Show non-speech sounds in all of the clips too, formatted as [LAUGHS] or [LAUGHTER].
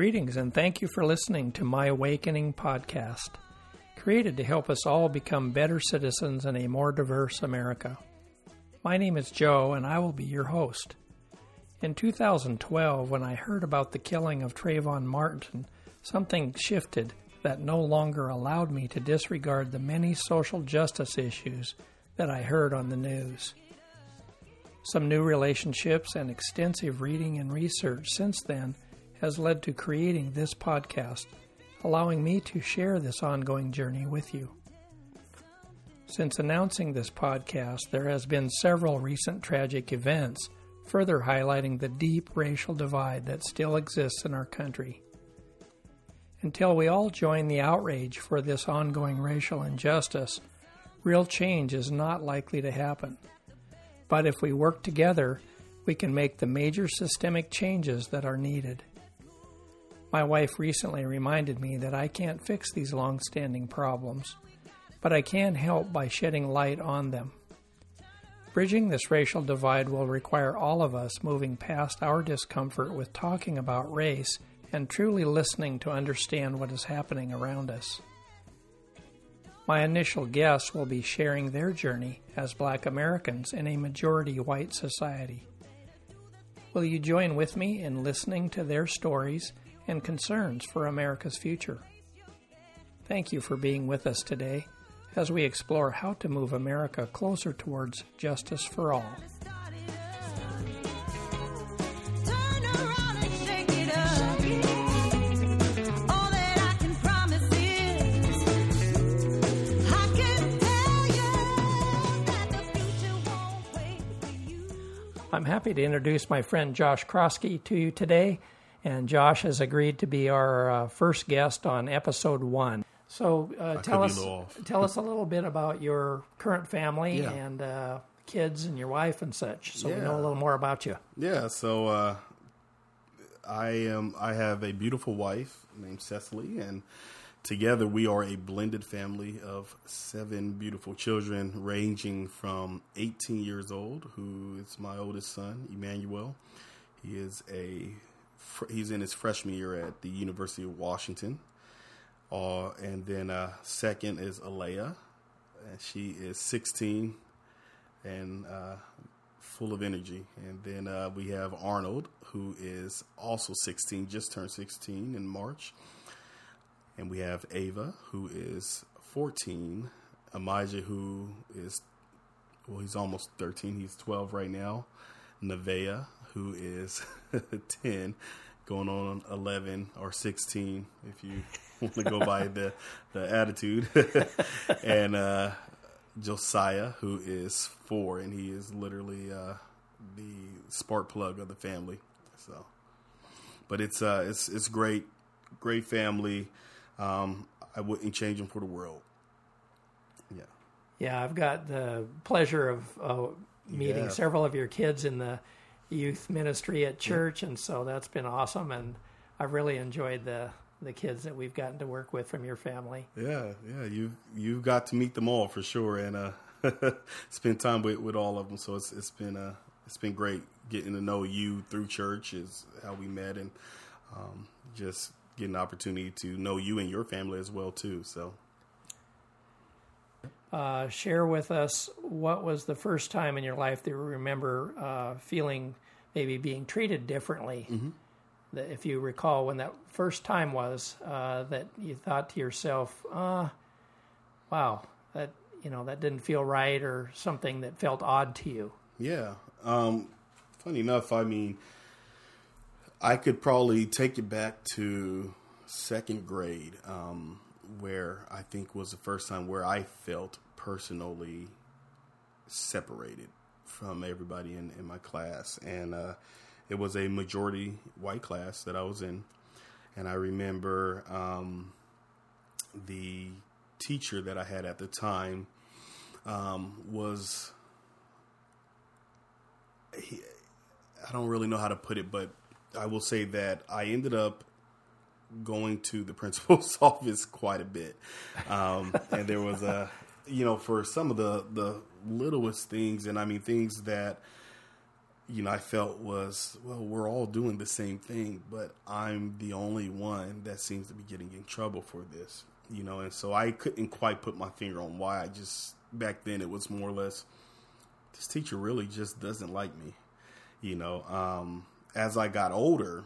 Greetings and thank you for listening to My Awakening podcast, created to help us all become better citizens in a more diverse America. My name is Joe and I will be your host. In 2012, when I heard about the killing of Trayvon Martin, something shifted that no longer allowed me to disregard the many social justice issues that I heard on the news. Some new relationships and extensive reading and research since then has led to creating this podcast, allowing me to share this ongoing journey with you. Since announcing this podcast, there has been several recent tragic events further highlighting the deep racial divide that still exists in our country. Until we all join the outrage for this ongoing racial injustice, real change is not likely to happen. But if we work together, we can make the major systemic changes that are needed. My wife recently reminded me that I can't fix these long standing problems, but I can help by shedding light on them. Bridging this racial divide will require all of us moving past our discomfort with talking about race and truly listening to understand what is happening around us. My initial guests will be sharing their journey as black Americans in a majority white society. Will you join with me in listening to their stories and concerns for America's future? Thank you for being with us today as we explore how to move America closer towards justice for all. I'm happy to introduce my friend Josh Krosky to you today. And Josh has agreed to be our uh, first guest on episode one. So uh, tell us tell us a little bit about your current family yeah. and uh, kids and your wife and such, so yeah. we know a little more about you. Yeah. So uh, I am I have a beautiful wife named Cecily, and together we are a blended family of seven beautiful children, ranging from 18 years old, who is my oldest son, Emmanuel. He is a he's in his freshman year at the University of Washington. Uh, and then uh, second is Alea, and she is 16 and uh, full of energy. And then uh, we have Arnold, who is also 16, just turned 16 in March. And we have Ava, who is 14. Amijah, who is, well, he's almost 13. He's 12 right now. Nevaeh, who is [LAUGHS] 10 going on 11 or 16 if you [LAUGHS] want to go by the the attitude. [LAUGHS] And uh, Josiah who is 4 and he is literally uh, the spark plug of the family so. But it's uh it's it's great great family. Um, I wouldn't change them for the world. Yeah. Yeah I've got the pleasure of uh, meeting yeah. several of your kids in the youth ministry at church, and so that's been awesome. And I've really enjoyed the the kids that we've gotten to work with from your family. Yeah, yeah, you you've got to meet them all for sure, and uh, [LAUGHS] spend time with, with all of them. So it's it's been uh, it's been great getting to know you through church is how we met, and um, just getting the opportunity to know you and your family as well too. So uh, share with us what was the first time in your life that you remember uh, feeling maybe being treated differently. Mm-hmm. If you recall when that first time was uh, that you thought to yourself, uh, "Wow, that you know that didn't feel right," or something that felt odd to you. Yeah. Um, funny enough, I mean, I could probably take it back to second grade. Um, where I think was the first time where I felt personally separated from everybody in, in my class. And uh, it was a majority white class that I was in. And I remember um, the teacher that I had at the time um, was. He, I don't really know how to put it, but I will say that I ended up going to the [LAUGHS] principal's [LAUGHS] office quite a bit, um, and there was a, you know, for some of the the littlest things, and I mean things that, you know, I felt was, well, we're all doing the same thing, but I'm the only one that seems to be getting in trouble for this, you know, and so I couldn't quite put my finger on why. I just, back then, it was more or less, this teacher really just doesn't like me, you know. Um, as I got older,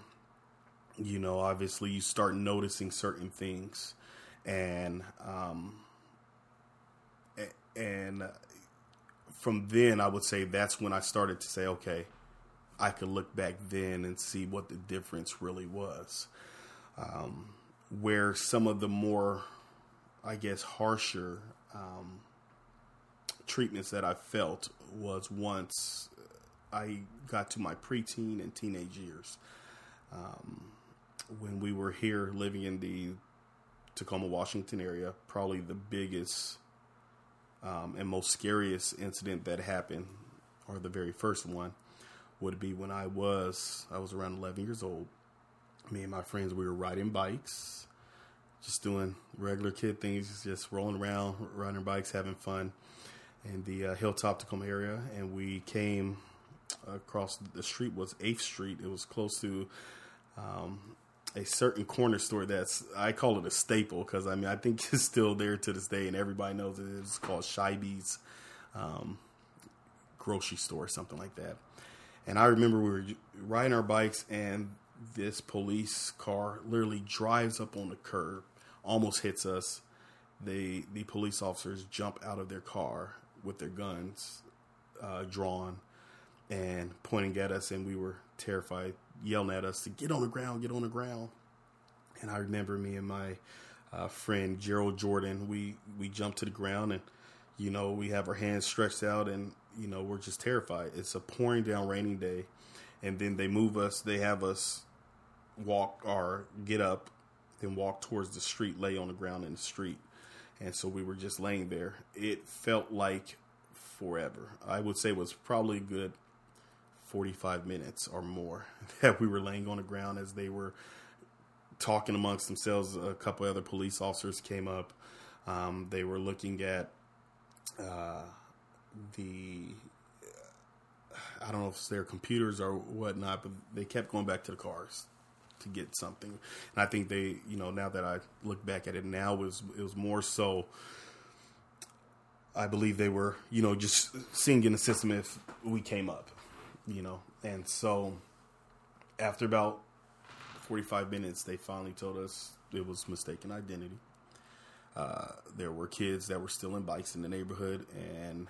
you know, obviously you start noticing certain things, and, um, and from then, I would say that's when I started to say, okay, I could look back then and see what the difference really was. Um, where some of the more, I guess, harsher um, treatments that I felt was once I got to my preteen and teenage years. Um, when we were here living in the Tacoma, Washington area, probably the biggest um, and most scariest incident that happened, or the very first one, would be when I was I was around 11 years old. Me and my friends we were riding bikes, just doing regular kid things, just rolling around, riding bikes, having fun in the uh, Hilltop Tacoma area, and we came across the street was 8th Street. It was close to um, a certain corner store that's I call it a staple because I mean I think [LAUGHS] it's still there to this day and everybody knows it. It's called Scheibe's um, grocery store or something like that. And I remember we were riding our bikes and this police car literally drives up on the curb, almost hits us. They the police officers jump out of their car with their guns uh, drawn and pointing at us, and we were terrified, yelling at us to get on the ground, get on the ground. And I remember me and my uh, friend Gerald Jordan, we we jumped to the ground, and you know we have our hands stretched out, and you know we're just terrified. It's a pouring down raining day, and then they move us. They have us walk or get up, then walk towards the street, lay on the ground in the street. And so we were just laying there. It felt like forever. I would say was probably good 45 minutes or more [LAUGHS] that we were laying on the ground as they were talking amongst themselves. A couple other police officers came up. Um, they were looking at uh, the I don't know if it's their computers or whatnot, but they kept going back to the cars to get something. And I think they, you know, now that I look back at it now, it was it was more so. I believe they were, you know, just seeing in the system if we came up you know. And so after about 45 minutes, they finally told us it was mistaken identity. Uh, there were kids that were stealing bikes in the neighborhood, and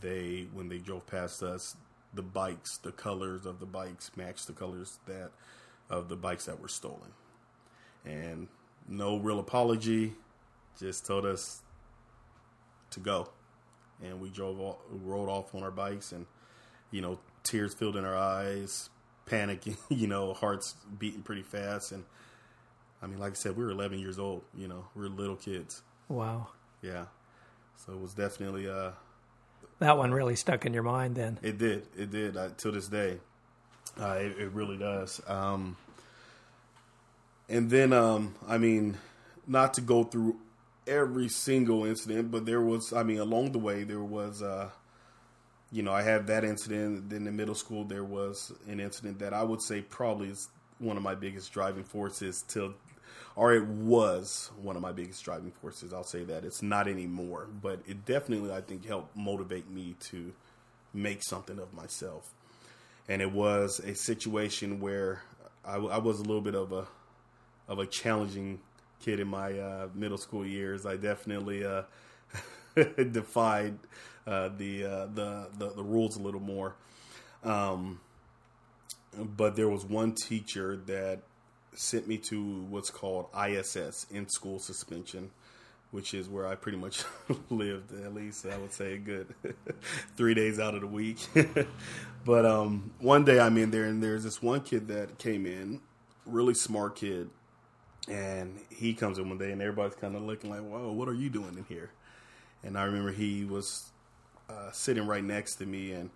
they, when they drove past us, the bikes, the colors of the bikes matched the colors that of the bikes that were stolen. And no real apology, just told us to go. And we drove, off, rode off on our bikes, and you know, tears filled in our eyes, panicking, [LAUGHS] you know, hearts beating pretty fast. And I mean, like I said, we were 11 years old, you know, we are little kids. Wow. Yeah. So it was definitely, uh, that one really stuck in your mind then. It did. It did. Uh, to this day, uh, it, it, really does. Um, and then, um, I mean, not to go through every single incident, but there was, I mean, along the way, there was, uh, you know, I had that incident. Then in middle school, there was an incident that I would say probably is one of my biggest driving forces till, or it was one of my biggest driving forces. I'll say that it's not anymore, but it definitely I think helped motivate me to make something of myself. And it was a situation where I, I was a little bit of a of a challenging kid in my uh, middle school years. I definitely uh, [LAUGHS] [LAUGHS] defied uh, the, uh, the, the the rules a little more. Um, but there was one teacher that sent me to what's called ISS in school suspension, which is where I pretty much [LAUGHS] lived. At least I would say good [LAUGHS] three days out of the week. but um, one day I'm in there, and there's this one kid that came in, really smart kid, and he comes in one day, and everybody's kind of looking like, "Whoa, what are you doing in here?" And I remember he was uh, sitting right next to me, and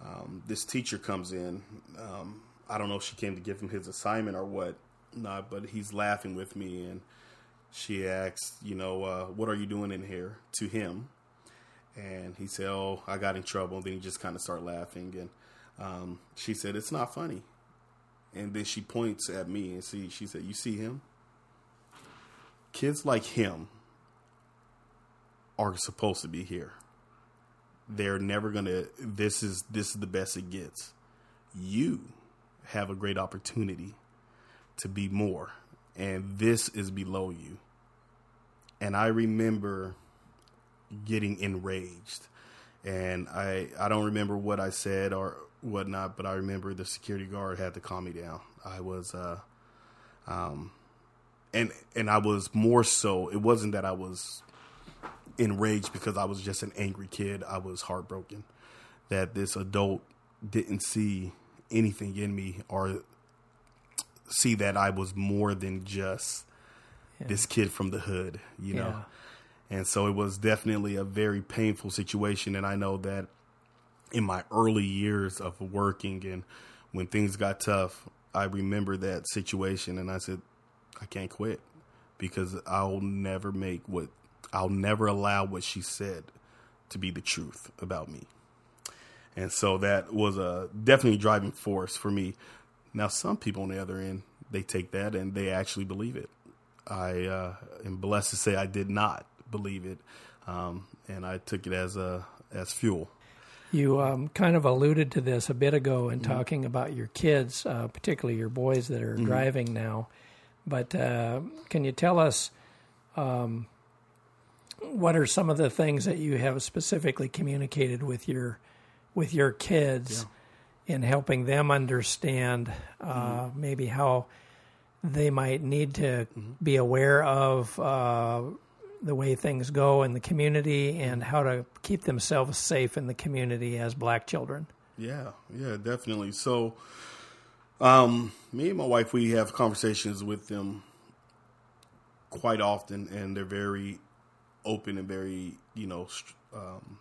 um, this teacher comes in. Um, I don't know if she came to give him his assignment or what, not, but he's laughing with me, and she asks, you know, uh, what are you doing in here to him? And he said, oh, I got in trouble. And then he just kind of started laughing, and Um, she said, It's not funny. And then she points at me and see, she said, You see him? Kids like him are supposed to be here. They're never gonna this is this is the best it gets. You have a great opportunity to be more. And this is below you. And I remember getting enraged. And I I don't remember what I said or whatnot, but I remember the security guard had to calm me down. I was uh um and and I was more so it wasn't that I was enraged because I was just an angry kid. I was heartbroken that this adult didn't see anything in me or see that I was more than just yeah. this kid from the hood, you know. Yeah. And so it was definitely a very painful situation and I know that in my early years of working and when things got tough, I remember that situation and I said I can't quit because I'll never make what I'll never allow what she said to be the truth about me. And so that was a definitely driving force for me. Now, some people on the other end, they take that and they actually believe it. I uh, am blessed to say I did not believe it, um, and I took it as a as fuel. You um, kind of alluded to this a bit ago in mm-hmm. talking about your kids, uh, particularly your boys that are mm-hmm. driving now. But uh, can you tell us um, what are some of the things that you have specifically communicated with your with your kids yeah. in helping them understand uh, mm-hmm. maybe how they might need to mm-hmm. be aware of uh, the way things go in the community and how to keep themselves safe in the community as black children. Yeah, yeah, definitely. So, um, me and my wife, we have conversations with them quite often, and they're very open and very, you know, um,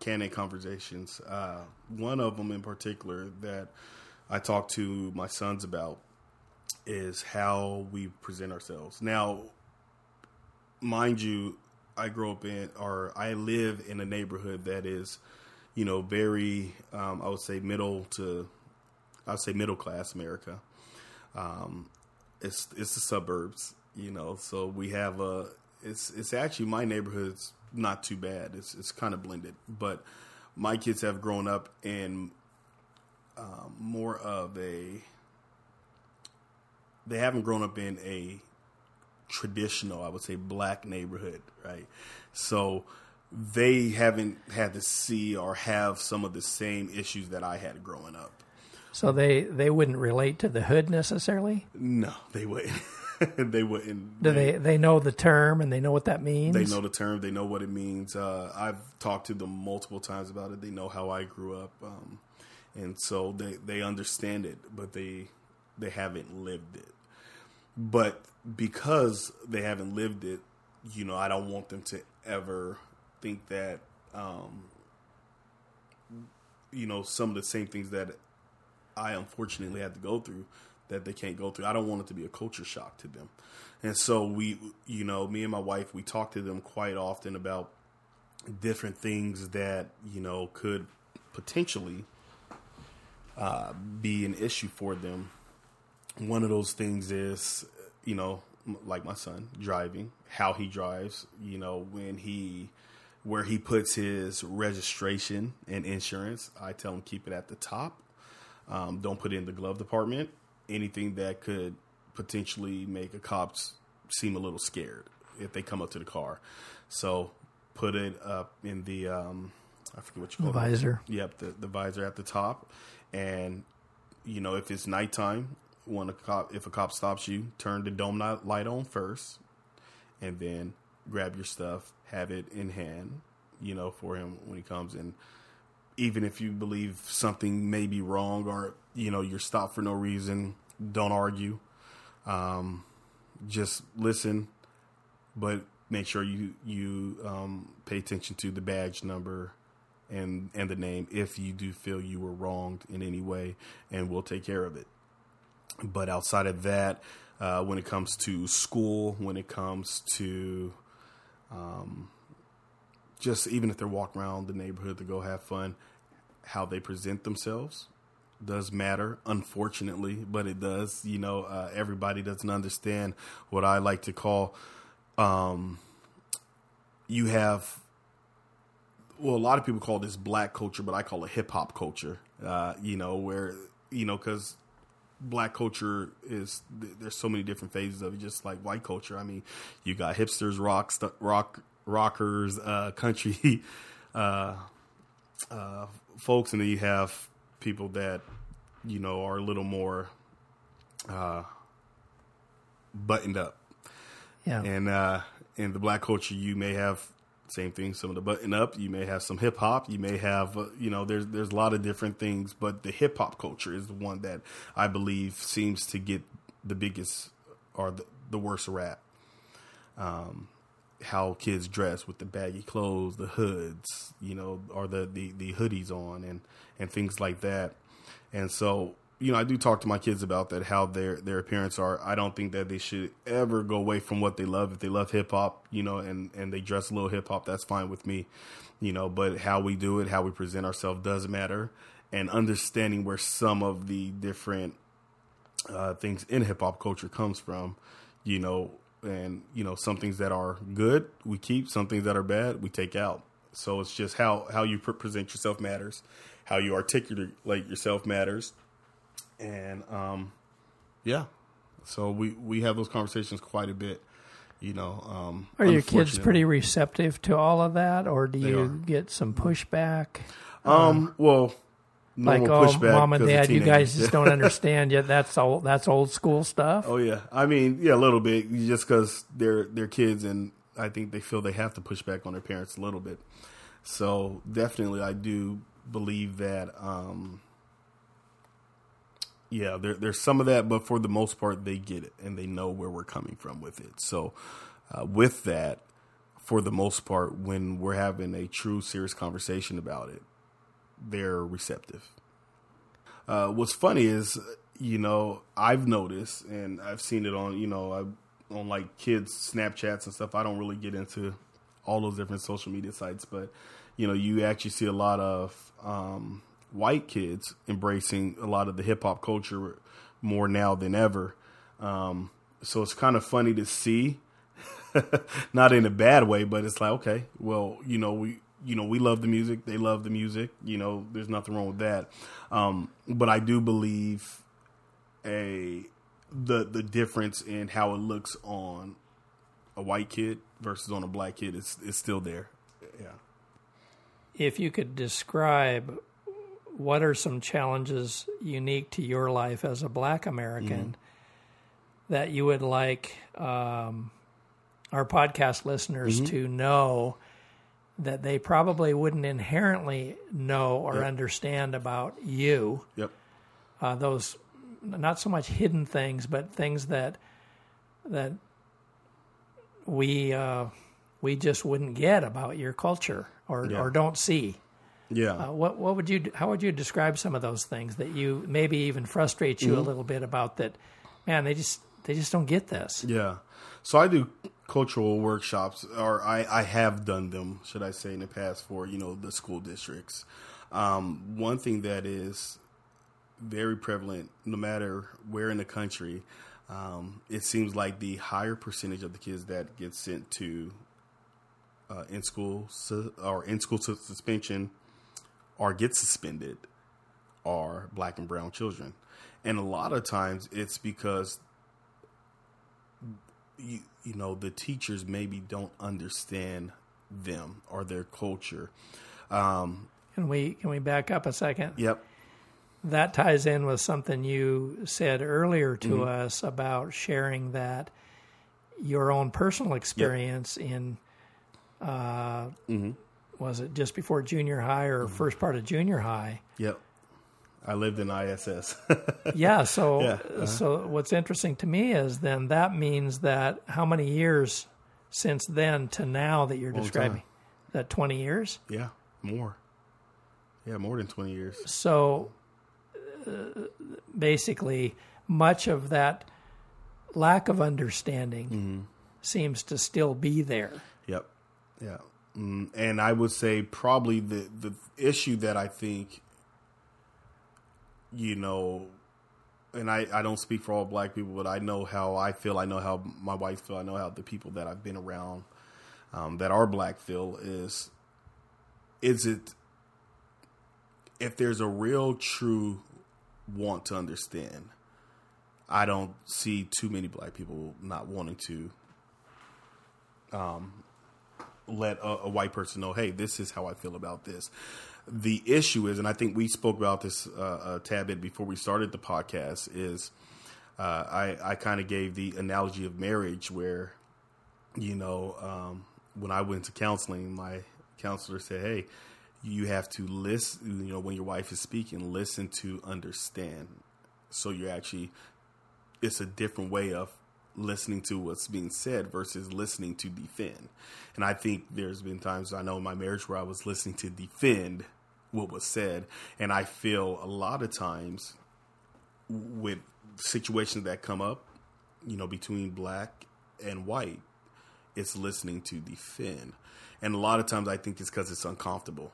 candid conversations. Uh, one of them in particular that I talk to my sons about is how we present ourselves. Now, mind you, I grew up in, or I live in a neighborhood that is, you know, very, um, I would say, middle to, I would say, middle class America. Um, it's it's the suburbs, you know, so we have a it's it's actually my neighborhood's not too bad. It's it's kind of blended, but my kids have grown up in um, more of a. They haven't grown up in a traditional, I would say, black neighborhood, right? So they haven't had to see or have some of the same issues that I had growing up. So they they wouldn't relate to the hood necessarily. No, they wouldn't. [LAUGHS] [LAUGHS] they wouldn't. Do they, they, they know the term and they know what that means? They know the term. They know what it means. Uh, I've talked to them multiple times about it. They know how I grew up, um, and so they they understand it, but they they haven't lived it. But because they haven't lived it, you know, I don't want them to ever think that, um, you know, some of the same things that I unfortunately had to go through that they can't go through. I don't want it to be a culture shock to them. And so we, you know, me and my wife, we talk to them quite often about different things that, you know, could potentially uh, be an issue for them. One of those things is, you know, like my son driving, how he drives, you know, when he, where he puts his registration and insurance, I tell him keep it at the top. Um, don't put it in the glove department anything that could potentially make a cop seem a little scared if they come up to the car. So put it up in the um, I forget what you call the it. visor. Yep, the, the visor at the top, and you know if it's nighttime, when a cop if a cop stops you, turn the dome light on first, and then grab your stuff, have it in hand, you know, for him when he comes in. Even if you believe something may be wrong or you know you're stopped for no reason, don't argue. Um, just listen, but make sure you you um, pay attention to the badge number and and the name if you do feel you were wronged in any way, and we'll take care of it. But outside of that, uh, when it comes to school, when it comes to um, just even if they're walking around the neighborhood to go have fun, how they present themselves does matter, unfortunately, but it does. You know, uh, everybody doesn't understand what I like to call. Um, you have, well, a lot of people call this black culture, but I call it hip hop culture. Uh, you know, where you know because black culture is there's so many different phases of it, just like white culture. I mean, you got hipsters, rock, st- rock, rockers, uh, country [LAUGHS] uh, uh, folks, and then you have people that you know are a little more uh, buttoned up. Yeah. And uh, in the black culture, you may have same thing. Some of the button up. You may have some hip hop. You may have uh, you know there's there's a lot of different things, but the hip hop culture is the one that I believe seems to get the biggest or the, the worst rap. Um, how kids dress with the baggy clothes, the hoods, you know, or the, the, the hoodies on and, and things like that. And so, you know, I do talk to my kids about that, how their, their appearance are. I don't think that they should ever go away from what they love. If they love hip hop, you know, and, and they dress a little hip hop, that's fine with me, you know, but how we do it, how we present ourselves does matter. And understanding where some of the different uh, things in hip hop culture comes from, you know, and you know some things that are good we keep some things that are bad we take out. So it's just how how you present yourself matters how you articulate yourself matters. And um yeah. So we we have those conversations quite a bit you know um are your kids pretty receptive to all of that or do you are. get some pushback? Um well like oh mom and dad you guys just don't [LAUGHS] understand yet. That's old that's old school stuff. Oh yeah. I mean yeah a little bit. Just because they're they're kids and i think they feel they have to push back on their parents a little bit. So definitely i do believe that um yeah there, there's some of that but for the most part they get it and they know where we're coming from with it. So uh, with that for the most part when we're having a true serious conversation about it they're receptive. Uh, what's funny is, you know, I've noticed and I've seen it on, you know, I, on like kids' Snapchats and stuff. I don't really get into all those different social media sites, but you know, you actually see a lot of um, white kids embracing a lot of the hip hop culture more now than ever. Um, so it's kind of funny to see, [LAUGHS] not in a bad way, but it's like, okay, well, you know, we you know, we love the music. They love the music. You know, there's nothing wrong with that. Um, but I do believe a the the difference in how it looks on a white kid versus on a black kid is is still there. Yeah. If you could describe what are some challenges unique to your life as a black American mm-hmm. that you would like um, our podcast listeners mm-hmm. to know that they probably wouldn't inherently know or yep. understand about you. Yep. Uh, those not so much hidden things, but things that that we uh, we just wouldn't get about your culture or yeah. or don't see. Yeah. Uh, what what would you how would you describe some of those things that you maybe even frustrate you mm-hmm. a little bit about that? Man, they just they just don't get this. Yeah. So I do cultural workshops, or I, I have done them, should I say, in the past for you know the school districts. Um, one thing that is very prevalent, no matter where in the country, um, it seems like the higher percentage of the kids that get sent to uh, in school su- or in school suspension or get suspended are black and brown children, and a lot of times it's because you, you know the teachers maybe don't understand them or their culture. Um, can we can we back up a second? Yep. That ties in with something you said earlier to mm-hmm. us about sharing that your own personal experience yep. in uh, mm-hmm. was it just before junior high or mm-hmm. first part of junior high? Yep. I lived in ISS. [LAUGHS] yeah. So, yeah. Uh-huh. so what's interesting to me is then that means that how many years since then to now that you're describing? That 20 years? Yeah, more. Yeah, more than 20 years. So, uh, basically, much of that lack of understanding mm-hmm. seems to still be there. Yep. Yeah. Mm, and I would say probably the the issue that I think you know, and I, I don't speak for all black people, but I know how I feel. I know how my wife feel. I know how the people that I've been around um, that are black feel is, is it, if there's a real true want to understand, I don't see too many black people not wanting to um, let a, a, white person know, hey, this is how I feel about this. The issue is, and I think we spoke about this uh, a tad bit before we started the podcast, is uh, I, I kind of gave the analogy of marriage where, you know, um, when I went to counseling, my counselor said, hey, you have to listen, you know, when your wife is speaking, listen to understand. So you're actually, it's a different way of listening to what's being said versus listening to defend. And I think there's been times I know in my marriage where I was listening to defend what was said. And I feel a lot of times with situations that come up, you know, between black and white, it's listening to defend. And a lot of times I think it's because it's uncomfortable.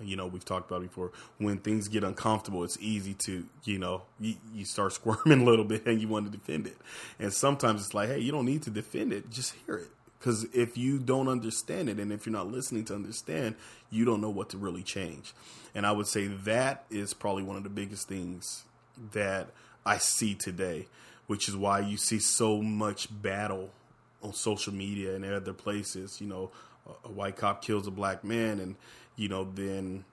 You know we've talked about before. When things get uncomfortable it's easy to you know you, you, start [LAUGHS] squirming a little bit and you want to defend it. And sometimes it's like hey you don't need to defend it. Just hear it because if you don't understand it and if you're not listening to understand you don't know what to really change and i would say that is probably one of the biggest things that i see today which is why you see so much battle on social media and other places you know a white cop kills a black man and you know, then,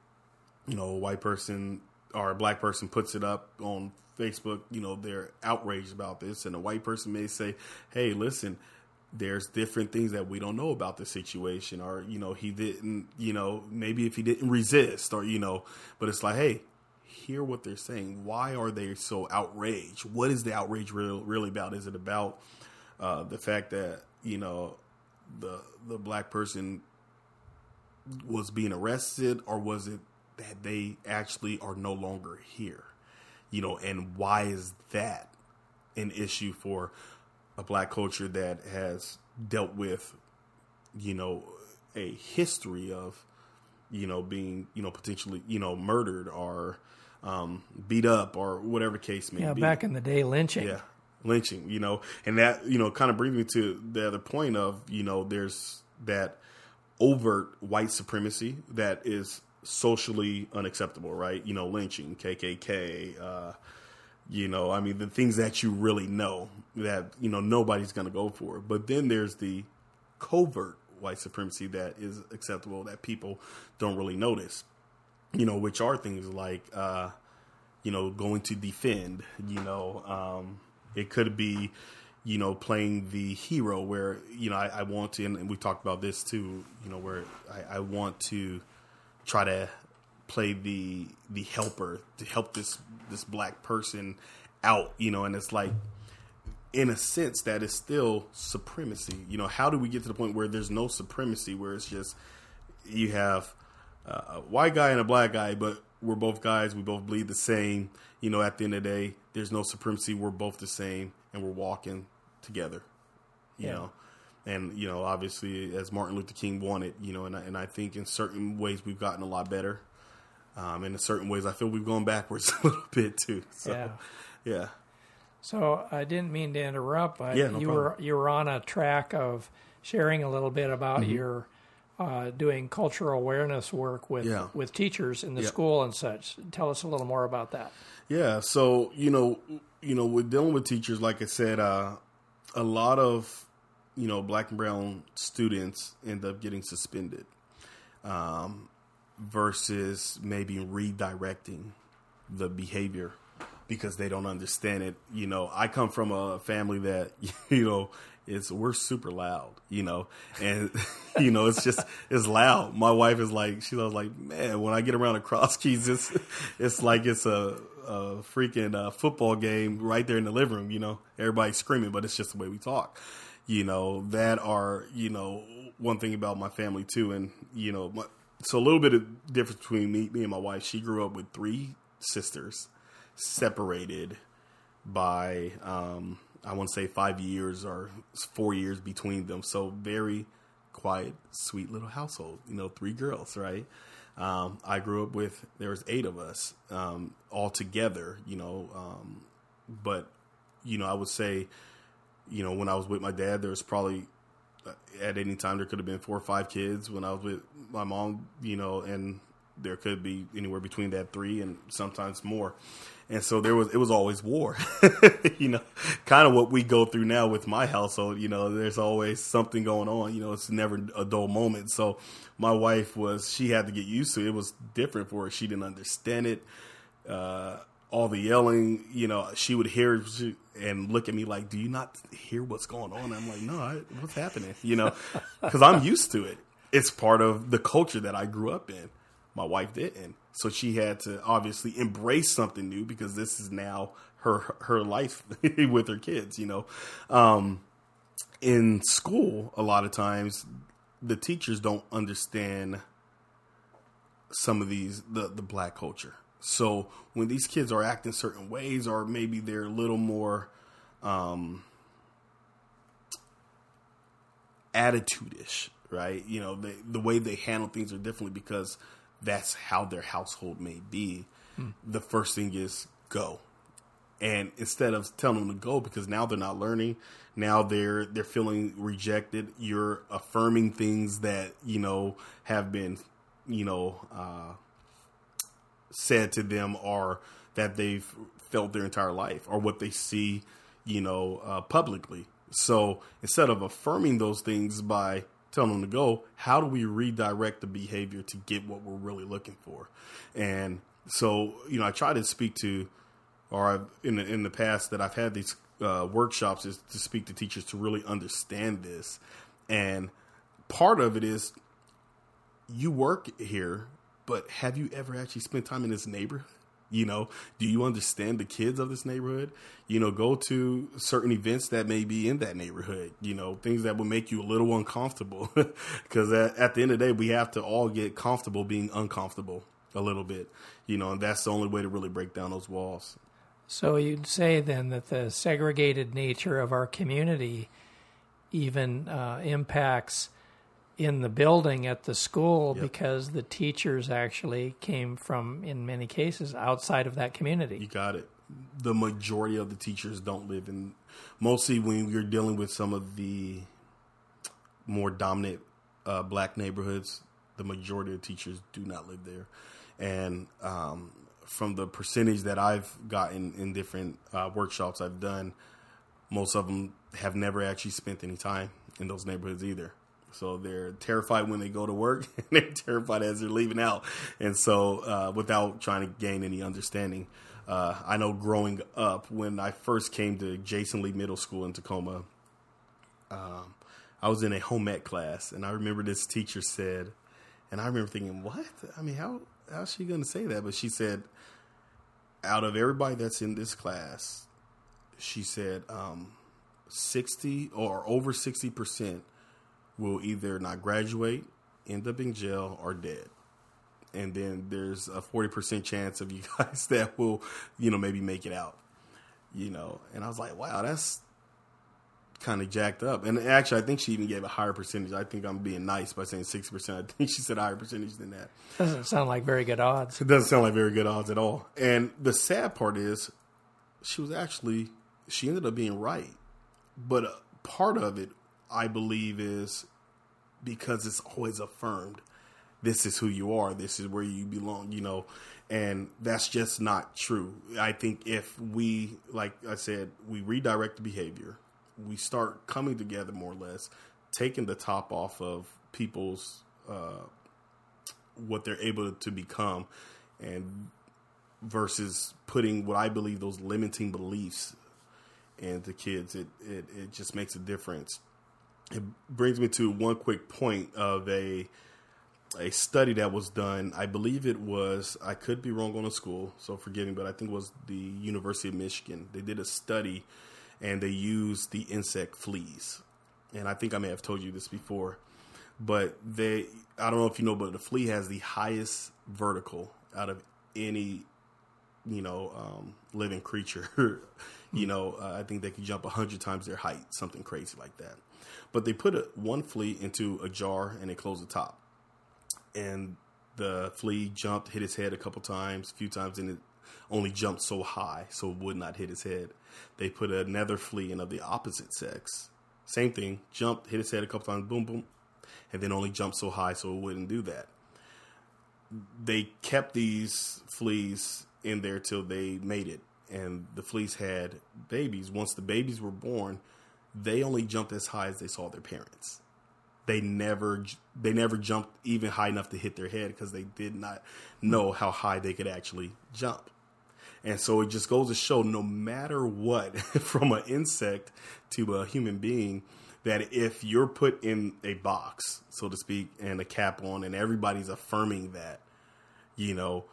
you know, a white person or a black person puts it up on Facebook, you know, they're outraged about this. And a white person may say, hey, listen, there's different things that we don't know about the situation. Or, you know, he didn't, you know, maybe if he didn't resist or, you know, but it's like, hey, hear what they're saying. Why are they so outraged? What is the outrage real, really about? Is it about uh, the fact that, you know, the the black person was being arrested or was it that they actually are no longer here? You know, and why is that an issue for a black culture that has dealt with, you know, a history of, you know, being, you know, potentially, you know, murdered or um, beat up or whatever case may yeah, be. Yeah, back in the day, lynching. Yeah, lynching, you know, and that, you know, kind of brings me to the other point of, you know, there's that overt white supremacy that is socially unacceptable, right? You know, lynching, KKK, uh, you know, I mean, the things that you really know that, you know, nobody's going to go for. But then there's the covert white supremacy that is acceptable that people don't really notice, you know, which are things like, uh, you know, going to defend, you know, um, it could be, you know, playing the hero where, you know, I, I want to, and we talked about this too, you know, where I, I, want to try to play the, the helper to help this, this black person out, you know, and it's like, in a sense that is still supremacy. You know, how do we get to the point where there's no supremacy, where it's just, you have a white guy and a black guy, but we're both guys, we both bleed the same. You know, at the end of the day, there's no supremacy. We're both the same and we're walking together, you yeah. know. And you know, obviously, as Martin Luther King wanted, you know, and I, and I think in certain ways we've gotten a lot better. Um, and in certain ways, I feel we've gone backwards [LAUGHS] a little bit too. So, yeah, yeah. So I didn't mean to interrupt, but yeah, no you problem. were you were on a track of sharing a little bit about mm-hmm. your uh, doing cultural awareness work with yeah. with teachers in the yeah. school and such. Tell us a little more about that. Yeah, so you know, you know, with dealing with teachers, like I said, uh, a lot of you know black and brown students end up getting suspended um, versus maybe redirecting the behavior because they don't understand it. You know, I come from a family that [LAUGHS] you know it's we're super loud, you know, and [LAUGHS] you know it's just it's loud. My wife is like she's always like, man, when I get around the cross [LAUGHS] keys, it's it's like it's a a freaking uh, football game right there in the living room. You know, everybody's screaming, but it's just the way we talk. You know, that are you know one thing about my family too, and you know, my, so a little bit of difference between me, me and my wife. She grew up with three sisters, separated by um, I want to say five years or four years between them. So very quiet, sweet little household. You know, three girls, right? Um, I grew up with there was eight of us um, all together, you know. Um, but you know, I would say, you know, when I was with my dad, there was probably uh, at any time there could have been four or five kids. When I was with my mom, you know, and there could be anywhere between that three and sometimes more. And so there was, it was always war, [LAUGHS] you know, kind of what we go through now with my household. You know, there's always something going on. You know, it's never a dull moment. So my wife was, she had to get used to it. It was different for her. She didn't understand it. Uh, all the yelling, you know, she would hear and look at me like, "Do you not hear what's going on?" I'm like, "No, I, what's happening?" You know, because I'm used to it. It's part of the culture that I grew up in. My wife didn't, so she had to obviously embrace something new because this is now her her life [LAUGHS] with her kids. You know, um, in school, a lot of times the teachers don't understand some of these the the black culture so when these kids are acting certain ways, or maybe they're a little more um, attitude-ish, right? You know, they, the way they handle things are differently because that's how their household may be. The first thing is go. And instead of telling them to go because now they're not learning, now they're they're feeling rejected. You're affirming things that you know have been, you know, uh, said to them or that they've felt their entire life or what they see, you know, uh, publicly. So instead of affirming those things by telling them to go, how do we redirect the behavior to get what we're really looking for? And so, you know, I try to speak to, or I've, in the, in the past that I've had these uh, workshops is to speak to teachers to really understand this. And part of it is you work here but have you ever actually spent time in this neighborhood? You know, do you understand the kids of this neighborhood? You know, go to certain events that may be in that neighborhood, you know, things that will make you a little uncomfortable. [LAUGHS] Because at, at, the end of the day, we have to all get comfortable being uncomfortable a little bit, you know, and that's the only way to really break down those walls. So you'd say then that the segregated nature of our community even uh, impacts in the building at the school yep. because the teachers actually came from, in many cases, outside of that community. You got it. The majority of the teachers don't live in, mostly when you're dealing with some of the more dominant uh, black neighborhoods, the majority of teachers do not live there. And um, from the percentage that I've gotten in different uh, workshops I've done, most of them have never actually spent any time in those neighborhoods either. So they're terrified when they go to work, [LAUGHS] and they're terrified as they're leaving out. And so, uh, without trying to gain any understanding, uh, I know growing up when I first came to Jason Lee Middle School in Tacoma, um, I was in a home ec class, and I remember this teacher said, and I remember thinking, "What? I mean, how how's she going to say that?" But she said, "Out of everybody that's in this class, she said." Um, 60 or over 60 percent will either not graduate, end up in jail, or dead. And then there's a 40% chance of you [LAUGHS] guys that will, you know, maybe make it out. You know, and I was like, wow, that's kind of jacked up. And actually, I think she even gave a higher percentage. I think I'm being nice by saying 60%. I [LAUGHS] think she said a higher percentage than that. Doesn't sound like very good odds. It doesn't sound like very good odds at all. And the sad part is, she was actually, she ended up being right. But uh, part of it I believe is because it's always affirmed this is who you are, this is where you belong, you know, and that's just not true. I think if we, like I said, we redirect the behavior, we start coming together more or less, taking the top off of people's uh, what they're able to become, and versus putting what I believe those limiting beliefs into kids, it, it, it just makes a difference it brings me to one quick point of a a study that was done. I believe it was. I could be wrong on the school, so forgive me, but I think it was the University of Michigan. They did a study, and they used the insect fleas. And I think I may have told you this before, but they. I don't know if you know, but the flea has the highest vertical out of any, you know, um, living creature. [LAUGHS] you know, uh, I think they can jump hundred times their height, something crazy like that. But they put a, one flea into a jar and they closed the top. And the flea jumped, hit his head a couple times, a few times, and it only jumped so high so it would not hit his head. They put another flea in of the opposite sex. Same thing, jumped, hit his head a couple times, boom, boom, and then only jumped so high so it wouldn't do that. They kept these fleas in there till they made it, and the fleas had babies. Once the babies were born, they only jumped as high as they saw their parents. They never they never jumped even high enough to hit their head because they did not know how high they could actually jump. And so it just goes to show no matter what, [LAUGHS] from an insect to a human being, that if you're put in a box, so to speak, and a cap on, and everybody's affirming that, you know,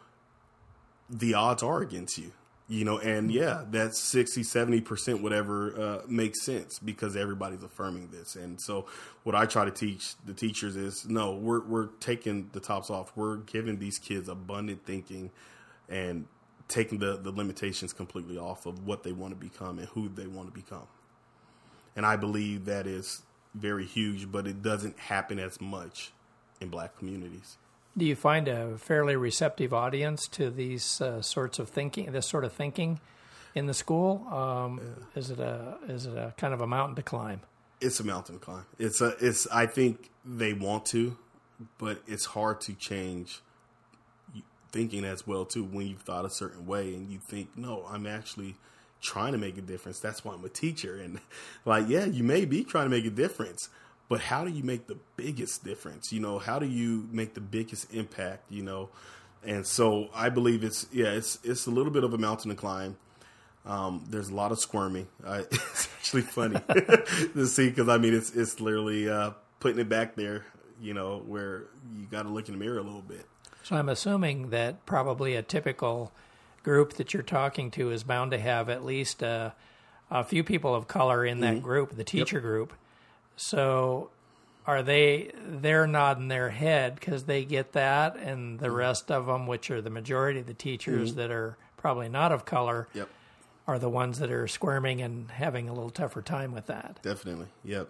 the odds are against you you know and yeah that 60 70% whatever uh, makes sense because everybody's affirming this. And so what i try to teach the teachers is no we're, we're taking the tops off. We're giving these kids abundant thinking and taking the, the limitations completely off of what they want to become and who they want to become. And i believe that is very huge but it doesn't happen as much in black communities do you find a fairly receptive audience to these uh, sorts of thinking, this sort of thinking, in the school? Um, yeah. Is it a is it a kind of a mountain to climb? It's a mountain to climb. It's a it's. I think they want to, but it's hard to change thinking as well too when you've thought a certain way and you think no i'm actually trying to make a difference that's why i'm a teacher and like yeah you may be trying to make a difference but how do you make the biggest difference? You know, how do you make the biggest impact? You know, and so I believe it's yeah, it's it's a little bit of a mountain to climb. Um, there's a lot of squirming. I, [LAUGHS] it's actually funny [LAUGHS] to see because I mean it's it's literally uh, putting it back there. You know, where you got to look in the mirror a little bit. So I'm assuming that probably a typical group that you're talking to is bound to have at least a, a few people of color in that mm-hmm. group, the teacher yep. group. So are they they're nodding their head because they get that, and the mm-hmm. rest of them, which are the majority of the teachers mm-hmm. that are probably not of color, yep. are the ones that are squirming and having a little tougher time with that. Definitely, yep,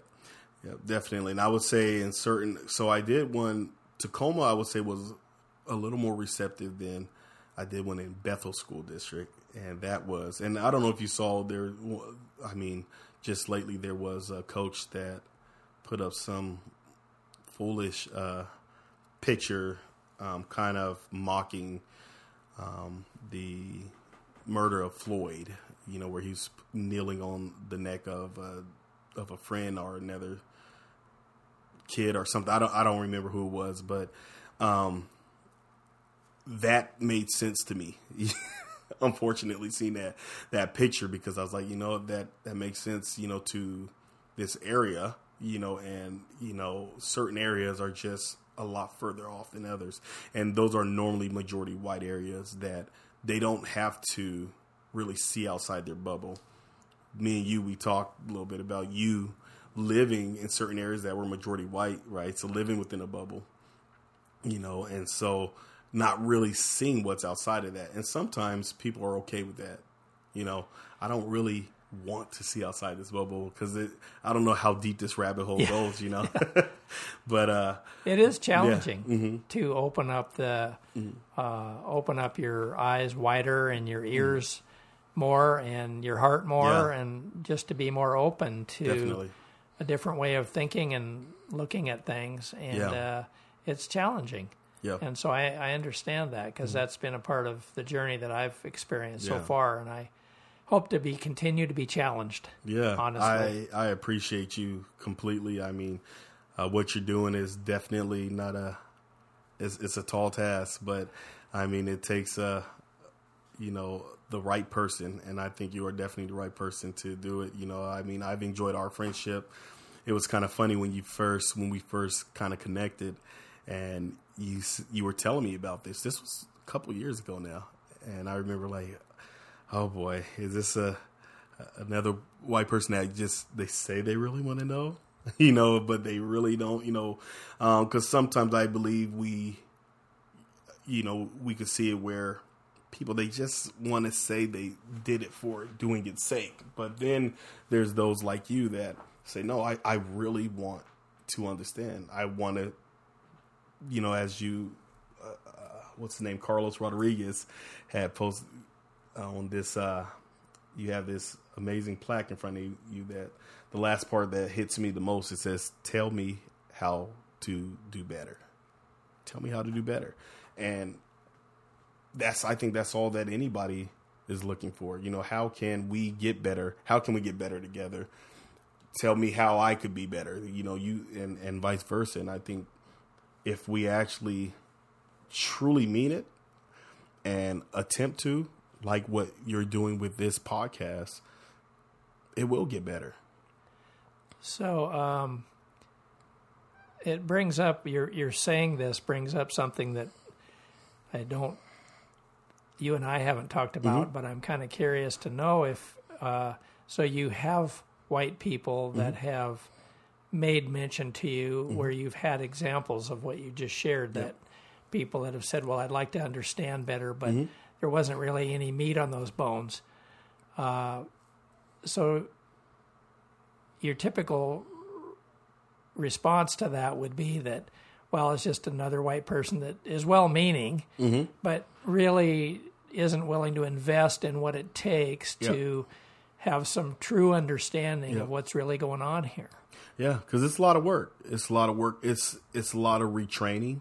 yep, definitely. And I would say in certain, so I did one Tacoma. I would say was a little more receptive than I did one in Bethel School District, and that was. And I don't know if you saw there. I mean, just lately there was a coach that put up some foolish uh, picture, um, kind of mocking um, the murder of Floyd. You know, where he's kneeling on the neck of a, of a friend or another kid or something. I don't I don't remember who it was, but um, that made sense to me. [LAUGHS] Unfortunately, seeing that that picture because I was like, you know, that that makes sense. You know, to this area you know, and you know, certain areas are just a lot further off than others, and those are normally majority white areas that they don't have to really see outside their bubble. Me and you, we talked a little bit about you living in certain areas that were majority white, right? So living within a bubble, you know, and so not really seeing what's outside of that. And sometimes people are okay with that. You know, I don't really want to see outside this bubble because it—I don't know how deep this rabbit hole yeah. goes, you know. [LAUGHS] [LAUGHS] but uh, it is challenging yeah. mm-hmm. to open up the mm-hmm. uh, open up your eyes wider and your mm-hmm. ears mm-hmm. more and your heart more, yeah. and just to be more open to Definitely. a different way of thinking and looking at things. And uh, it's challenging. Yeah. And so I, I understand that because mm-hmm. that's been a part of the journey that I've experienced so far, and I hope to be continue to be challenged. Yeah, honestly, I I appreciate you completely. I mean, uh, what you're doing is definitely not a it's, it's a tall task, but I mean it takes a you know the right person, and I think you are definitely the right person to do it. You know, I mean, I've enjoyed our friendship. It was kind of funny when you first when we first kind of connected, and you you were telling me about this. This was a couple years ago now, and I remember like oh boy, is this a another white person that just they say they really want to know, [LAUGHS] you know, but they really don't, you know, because um, sometimes I believe we, you know, we could see it where people they just want to say they did it for doing its sake, but then there's those like you that say, no, I I really want to understand. I want to, you know, as you uh, what's the name? Carlos Rodriguez had posted on this. Uh, you have this amazing plaque in front of you, you that the last part that hits me the most it says, "Tell me how to do better." Tell me how to do better, and that's I think that's all that anybody is looking for. You know, how can we get better? How can we get better together? Tell me how I could be better. You know, you and and vice versa. And I think if we actually truly mean it and attempt to, like what you're doing with this podcast, it will get better. So, um, it brings up you're you're saying this brings up something that I don't you and I haven't talked about, mm-hmm. but I'm kind of curious to know if uh, so you have white people that mm-hmm. have made mention to you mm-hmm. where you've had examples of what you just shared that people that have said, "Well, I'd like to understand better," but mm-hmm. There wasn't really any meat on those bones. Uh, so your typical response to that would be that well, it's just another white person that is well meaning, mm-hmm. but really isn't willing to invest in what it takes yep. to have some true understanding yep. of what's really going on here. Yeah, because it's a lot of work. It's a lot of work. It's it's a lot of retraining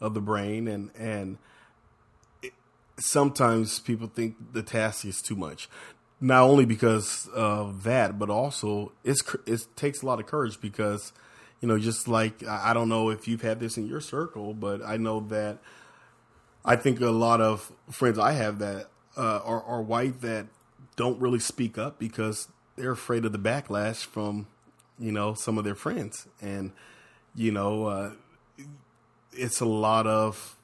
of the brain, and and sometimes people think the task is too much. Not only because of that, but also it's it takes a lot of courage because you know, just like I don't know if you've had this in your circle, but I know that I think a lot of friends I have that uh, are, are white that don't really speak up because they're afraid of the backlash from you know some of their friends, and you know uh, it's a lot of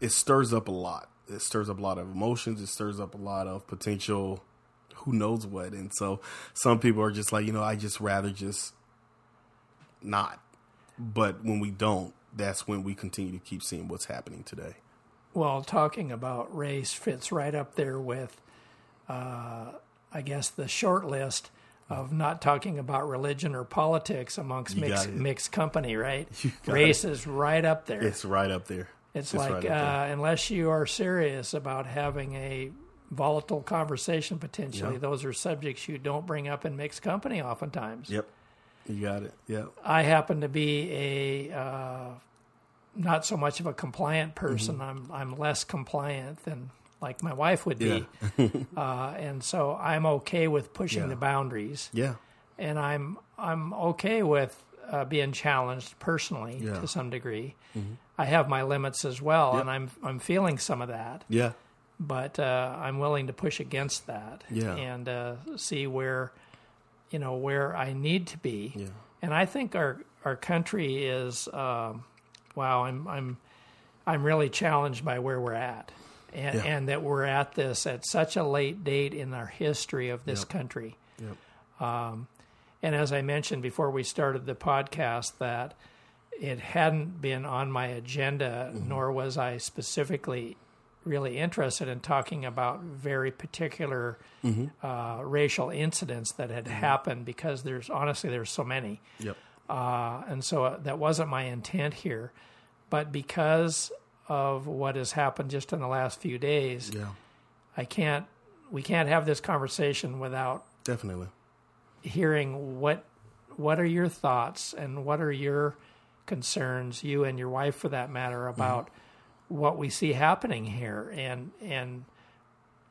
it stirs up a lot. It stirs up a lot of emotions. It stirs up a lot of potential who knows what. And so some people are just like, you know, I just rather just not. But when we don't, that's when we continue to keep seeing what's happening today. Well, talking about race fits right up there with, uh, I guess, the short list of not talking about religion or politics amongst mixed, mixed company, right? [LAUGHS] Race it. is right up there. It's right up there. It's, it's like, right uh, unless you are serious about having a volatile conversation potentially, those are subjects you don't bring up in mixed company oftentimes. Yep. You got it. Yeah. I happen to be a uh, not so much of a compliant person. Mm-hmm. I'm I'm less compliant than like my wife would be, yeah. [LAUGHS] [LAUGHS] uh, and so I'm okay with pushing yeah. the boundaries. Yeah. And I'm I'm okay with uh, being challenged personally yeah. to some degree. Mm-hmm. I have my limits as well, yep. and I'm I'm feeling some of that. Yeah. But uh, I'm willing to push against that. Yeah. And uh, see where you know where I need to be. Yeah. And I think our our country is um, wow. I'm I'm I'm really challenged by where we're at, and, yeah. and that we're at this at such a late date in our history of this yep. country. Yep. Um, and as I mentioned before we started the podcast, that it hadn't been on my agenda, mm-hmm. nor was I specifically really interested in talking about very particular mm-hmm. uh, racial incidents that had mm-hmm. happened because there's honestly there's so many. Yep. Uh, and so uh, that wasn't my intent here, but because of what has happened just in the last few days, yeah. I can't. We can't have this conversation without definitely hearing what what are your thoughts and what are your concerns, you and your wife for that matter, about. Mm-hmm what we see happening here, and and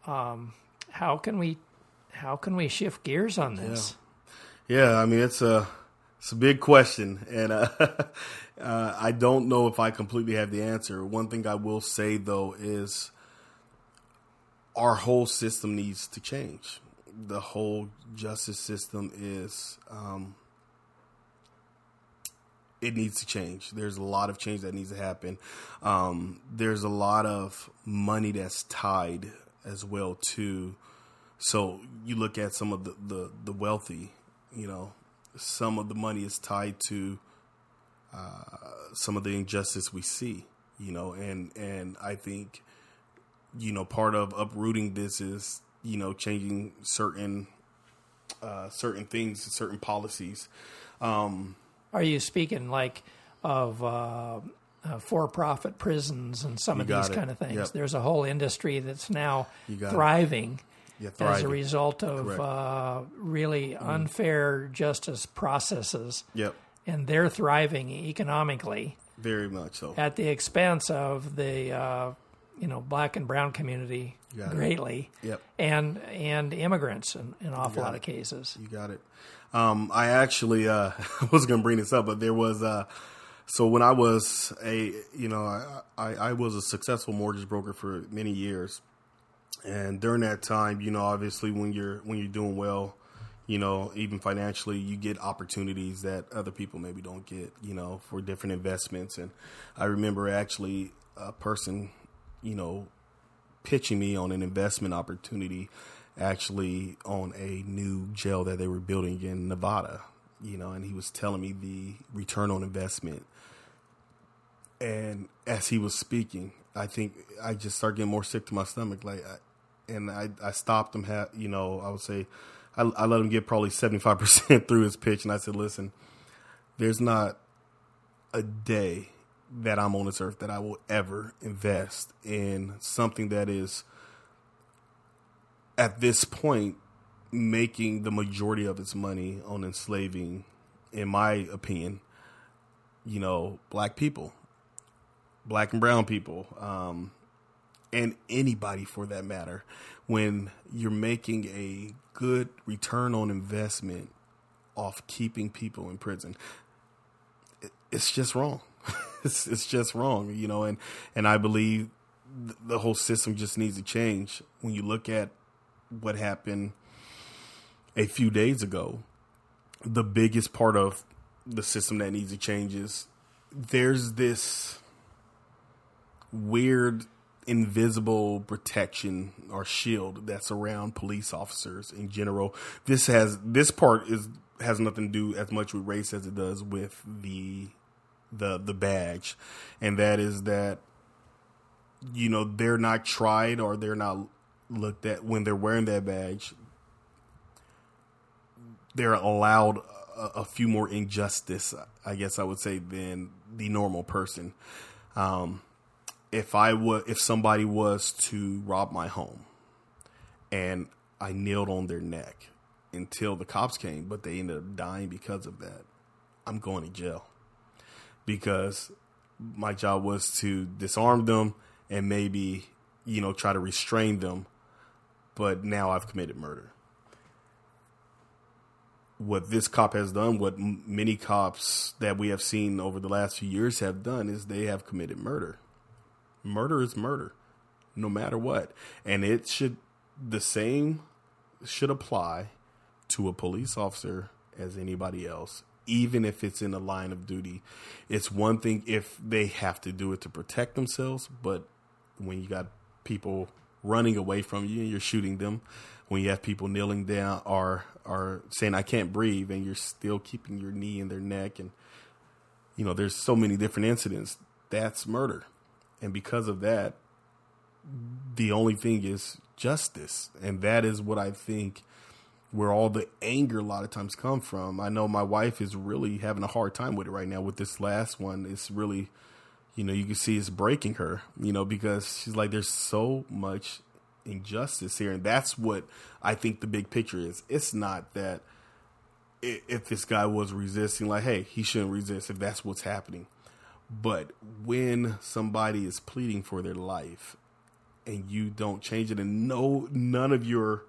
um, how can we how can we shift gears on this? Yeah, yeah I mean it's a it's a big question, and [LAUGHS] uh, uh, I don't know if I completely have the answer. One thing I will say though is our whole system needs to change. The whole justice system is um, it needs to change. There's a lot of change that needs to happen. Um, there's a lot of money that's tied as well too. So you look at some of the, the, the wealthy, you know, some of the money is tied to uh, some of the injustice we see, you know, and and I think, you know, part of uprooting this is you know changing certain uh, certain things, certain policies. Um, are you speaking like of uh, uh, for-profit prisons and some You of these it. kind of things. Yep. There's a whole industry that's now thriving Yeah, as a result of uh, really unfair justice processes, Yep, and they're thriving economically very much so. at the expense of the uh, you know black and brown community Got it. greatly, Yep. and and immigrants in, in an awful lot it. of cases. You got it. Um, I actually uh, [LAUGHS] was going to bring this up, but there was uh, so when I was a you know I, I, I was a successful mortgage broker for many years, and during that time, you know, obviously when you're when you're doing well, you know, even financially, you get opportunities that other people maybe don't get, you know, for different investments. And I remember actually a person, you know, pitching me on an investment opportunity actually on a new jail that they were building in Nevada, you know, and he was telling me the return on investment. And as he was speaking, I think I just started getting more sick to my stomach. Like, I, and I, I stopped him, you know, I would say, I, I let him get probably 75% [LAUGHS] through his pitch. And I said, listen, there's not a day that I'm on this earth that I will ever invest in something that is at this point making the majority of its money on enslaving, in my opinion, you know, black people, black and brown people, um, and anybody for that matter. When you're making a good return on investment off keeping people in prison, it's just wrong. [LAUGHS] it's, it's just wrong, you know, and, and I believe the whole system just needs to change. When you look at what happened a few days ago, the biggest part of the system that needs to change is there's this weird invisible protection or shield that's around police officers in general. This has this part is has nothing to do as much with race as it does with the the the badge, and that is that you know they're not tried or they're not looked at when they're wearing that badge. They're allowed a, a few more injustice, I guess I would say, than the normal person. Um, if I would, if somebody was to rob my home, and I kneeled on their neck until the cops came, but they ended up dying because of that, I'm going to jail because my job was to disarm them and maybe you know try to restrain them, but now I've committed murder. What this cop has done, what m- many cops that we have seen over the last few years have done, is they have committed murder. Murder is murder no matter what. And it should the same should apply to a police officer as anybody else even if it's in the line of duty. It's one thing if they have to do it to protect themselves but when you got people running away from you and you're shooting them when you have people kneeling down or are saying i can't breathe and you're still keeping your knee in their neck and you know there's so many different incidents that's murder and because of that, the only thing is justice. And that is what I think where all the anger a lot of times come from. I know my wife is really having a hard time with it right now with this last one. It's really, you know, you can see it's breaking her, you know, because she's like, there's so much injustice here. And that's what I think the big picture is. It's not that if this guy was resisting, like, hey, he shouldn't resist if that's what's happening. But when somebody is pleading for their life and you don't change it, and no, none of your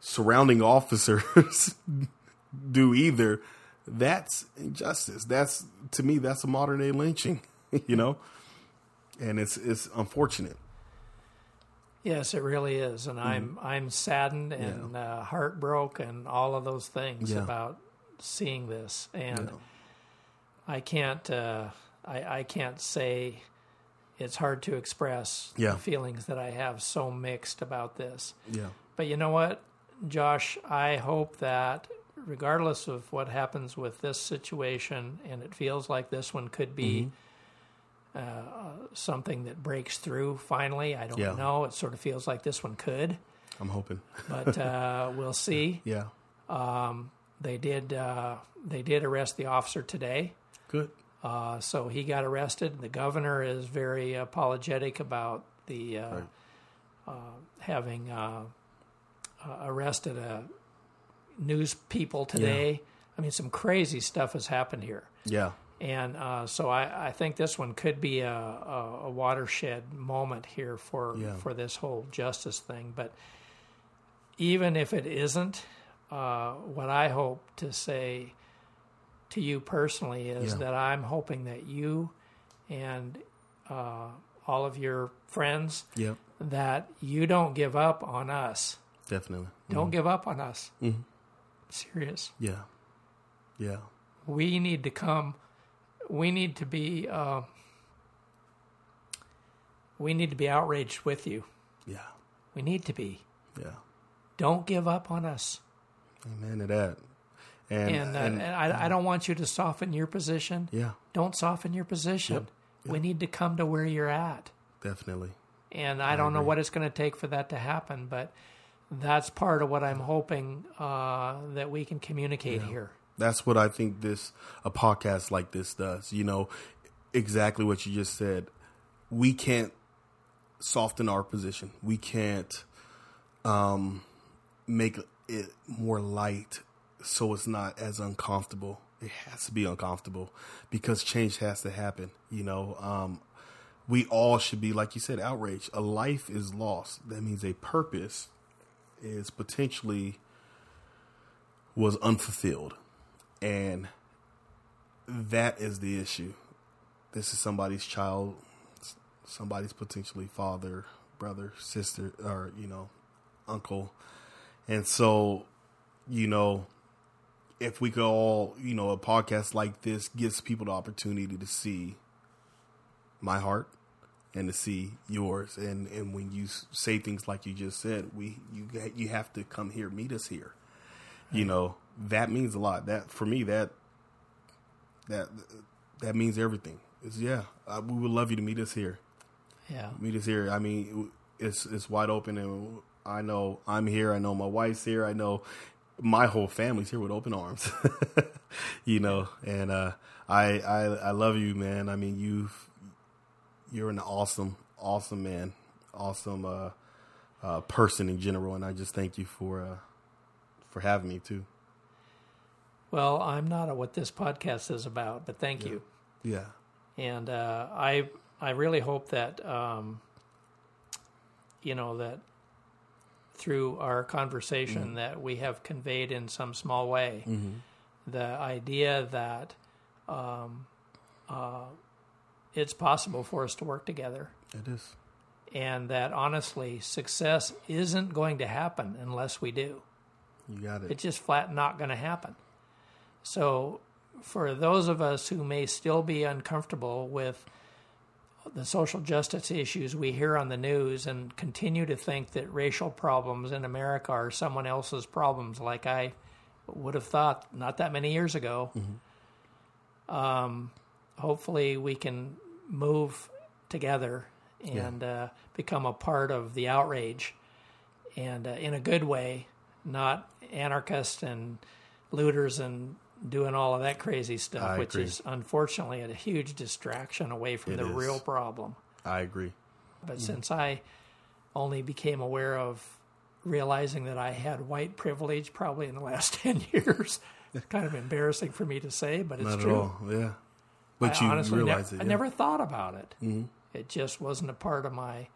surrounding officers [LAUGHS] do either, that's injustice. That's to me, that's a modern day lynching, [LAUGHS] you know, and it's it's unfortunate. Yes, it really is, and I'm I'm saddened and uh, heartbroken and all of those things Yeah. about seeing this, and Yeah. I can't uh, I I can't say it's hard to express Yeah. the feelings that I have so mixed about this. Yeah, But you know what, Josh, I hope that regardless of what happens with this situation, and it feels like this one could be. Uh, something that breaks through finally. I don't Yeah. know. It sort of feels like this one could I'm hoping. but uh, [LAUGHS] we'll see. Yeah, They did uh, they did arrest the officer today. good. Uh, so he got arrested. The governor is very apologetic about the uh, Right. uh, having uh, uh, arrested a news people today. I mean, some crazy stuff has happened here. Yeah. And uh, so I, I think this one could be a, a, a watershed moment here for Yeah. for this whole justice thing. But even if it isn't, uh, what I hope to say to you personally is Yeah. that I'm hoping that you and uh, all of your friends Yep. that you don't give up on us. Definitely. Don't give up on us. Mhm. Serious. Yeah. Yeah. we need to come we need to be uh, we need to be outraged with you. Yeah. we need to be. Yeah. don't give up on us. Amen to that. And and, uh, and I, I don't want you to soften your position. Yeah, don't soften your position. We need to come to where you're at. Definitely. and i don't know what it's going to take for that to happen but that's part of what i'm hoping uh, that we can communicate here That's what I think this a podcast like this does. You know, exactly what you just said. We can't soften our position. We can't um, make it more light so it's not as uncomfortable. It has to be uncomfortable because change has to happen. You know, um, we all should be, like you said, outraged. A life is lost. That means a purpose is potentially was unfulfilled. And that is the issue. This is somebody's child, somebody's potentially father, brother, sister, or, you know, uncle. And so, you know, if we could all, you know, a podcast like this gives people the opportunity to see my heart and to see yours. And, and when you say things like you just said, we, you, you have to come here, meet us here you know that means a lot. That for me that that that means everything. Is yeah uh, we would love you to meet us here. Yeah. Meet us here. I mean it's it's wide open and i know i'm here. I know my wife's here. I know my whole family's here with open arms [LAUGHS] you know and uh i i i love you man. I mean you you're an awesome awesome man. Awesome uh uh person in general. And i just thank you for uh for having me too well i'm not what this podcast is about but thank you. Yeah. And uh, I I really hope that um, you know that through our conversation that we have conveyed in some small way the idea that um, uh, it's possible for us to work together. It is. And that honestly success isn't going to happen unless we do. You got it. it's just flat not going to happen. So, for those of us who may still be uncomfortable with the social justice issues we hear on the news and continue to think that racial problems in America are someone else's problems, like I would have thought not that many years ago, um, hopefully we can move together and uh, become a part of the outrage and uh, in a good way, not anarchists and looters and doing all of that crazy stuff, I which agree. is unfortunately a huge distraction away from It the is. real problem. I agree. But since I only became aware of realizing that I had white privilege probably in the last [LAUGHS] 10 years, it's kind of embarrassing for me to say, but it's Not true. all. Yeah. But I you honestly realize nev- it. I never thought about it. Mm-hmm. It just wasn't a part of my,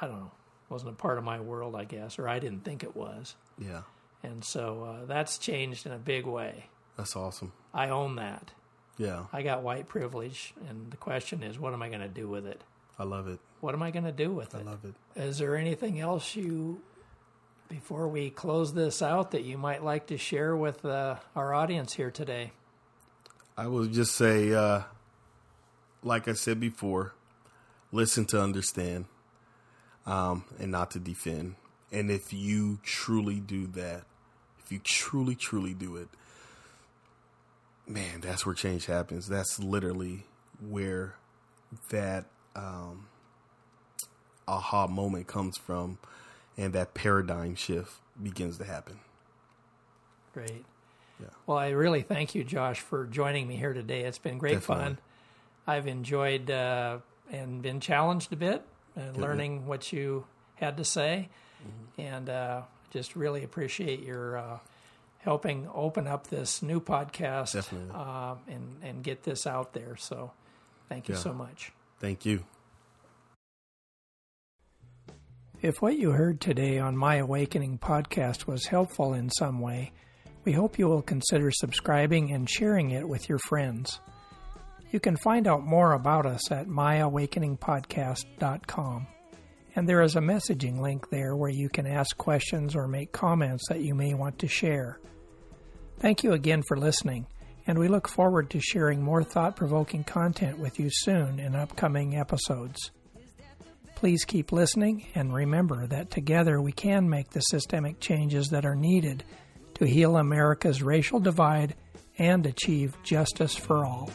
I don't know, wasn't a part of my world, I guess, or I didn't think it was. Yeah. And so uh, that's changed in a big way. That's awesome. I own that. Yeah. I got white privilege, and the question is, what am I going to do with it? I love it. What am I going to do with I it? I love it. Is there anything else you, before we close this out, that you might like to share with uh, our audience here today? I will just say, uh, like I said before, listen to understand um, and not to defend. And if you truly do that, if you truly, truly do it, man, that's where change happens. That's literally where that um, aha moment comes from and that paradigm shift begins to happen. Great. Yeah. Well, I really thank you, Josh, for joining me here today. It's been great Definitely. fun. I've enjoyed uh, and been challenged a bit, uh, learning what you had to say, Mm-hmm. and uh, just really appreciate your uh, helping open up this new podcast uh, and and get this out there. So, thank you Yeah. so much. Thank you. If what you heard today on My Awakening podcast was helpful in some way, we hope you will consider subscribing and sharing it with your friends. You can find out more about us at myawakeningpodcast.com. And there is a messaging link there where you can ask questions or make comments that you may want to share. Thank you again for listening, and we look forward to sharing more thought provoking content with you soon in upcoming episodes. Please keep listening and remember that together we can make the systemic changes that are needed to heal America's racial divide and achieve justice for all.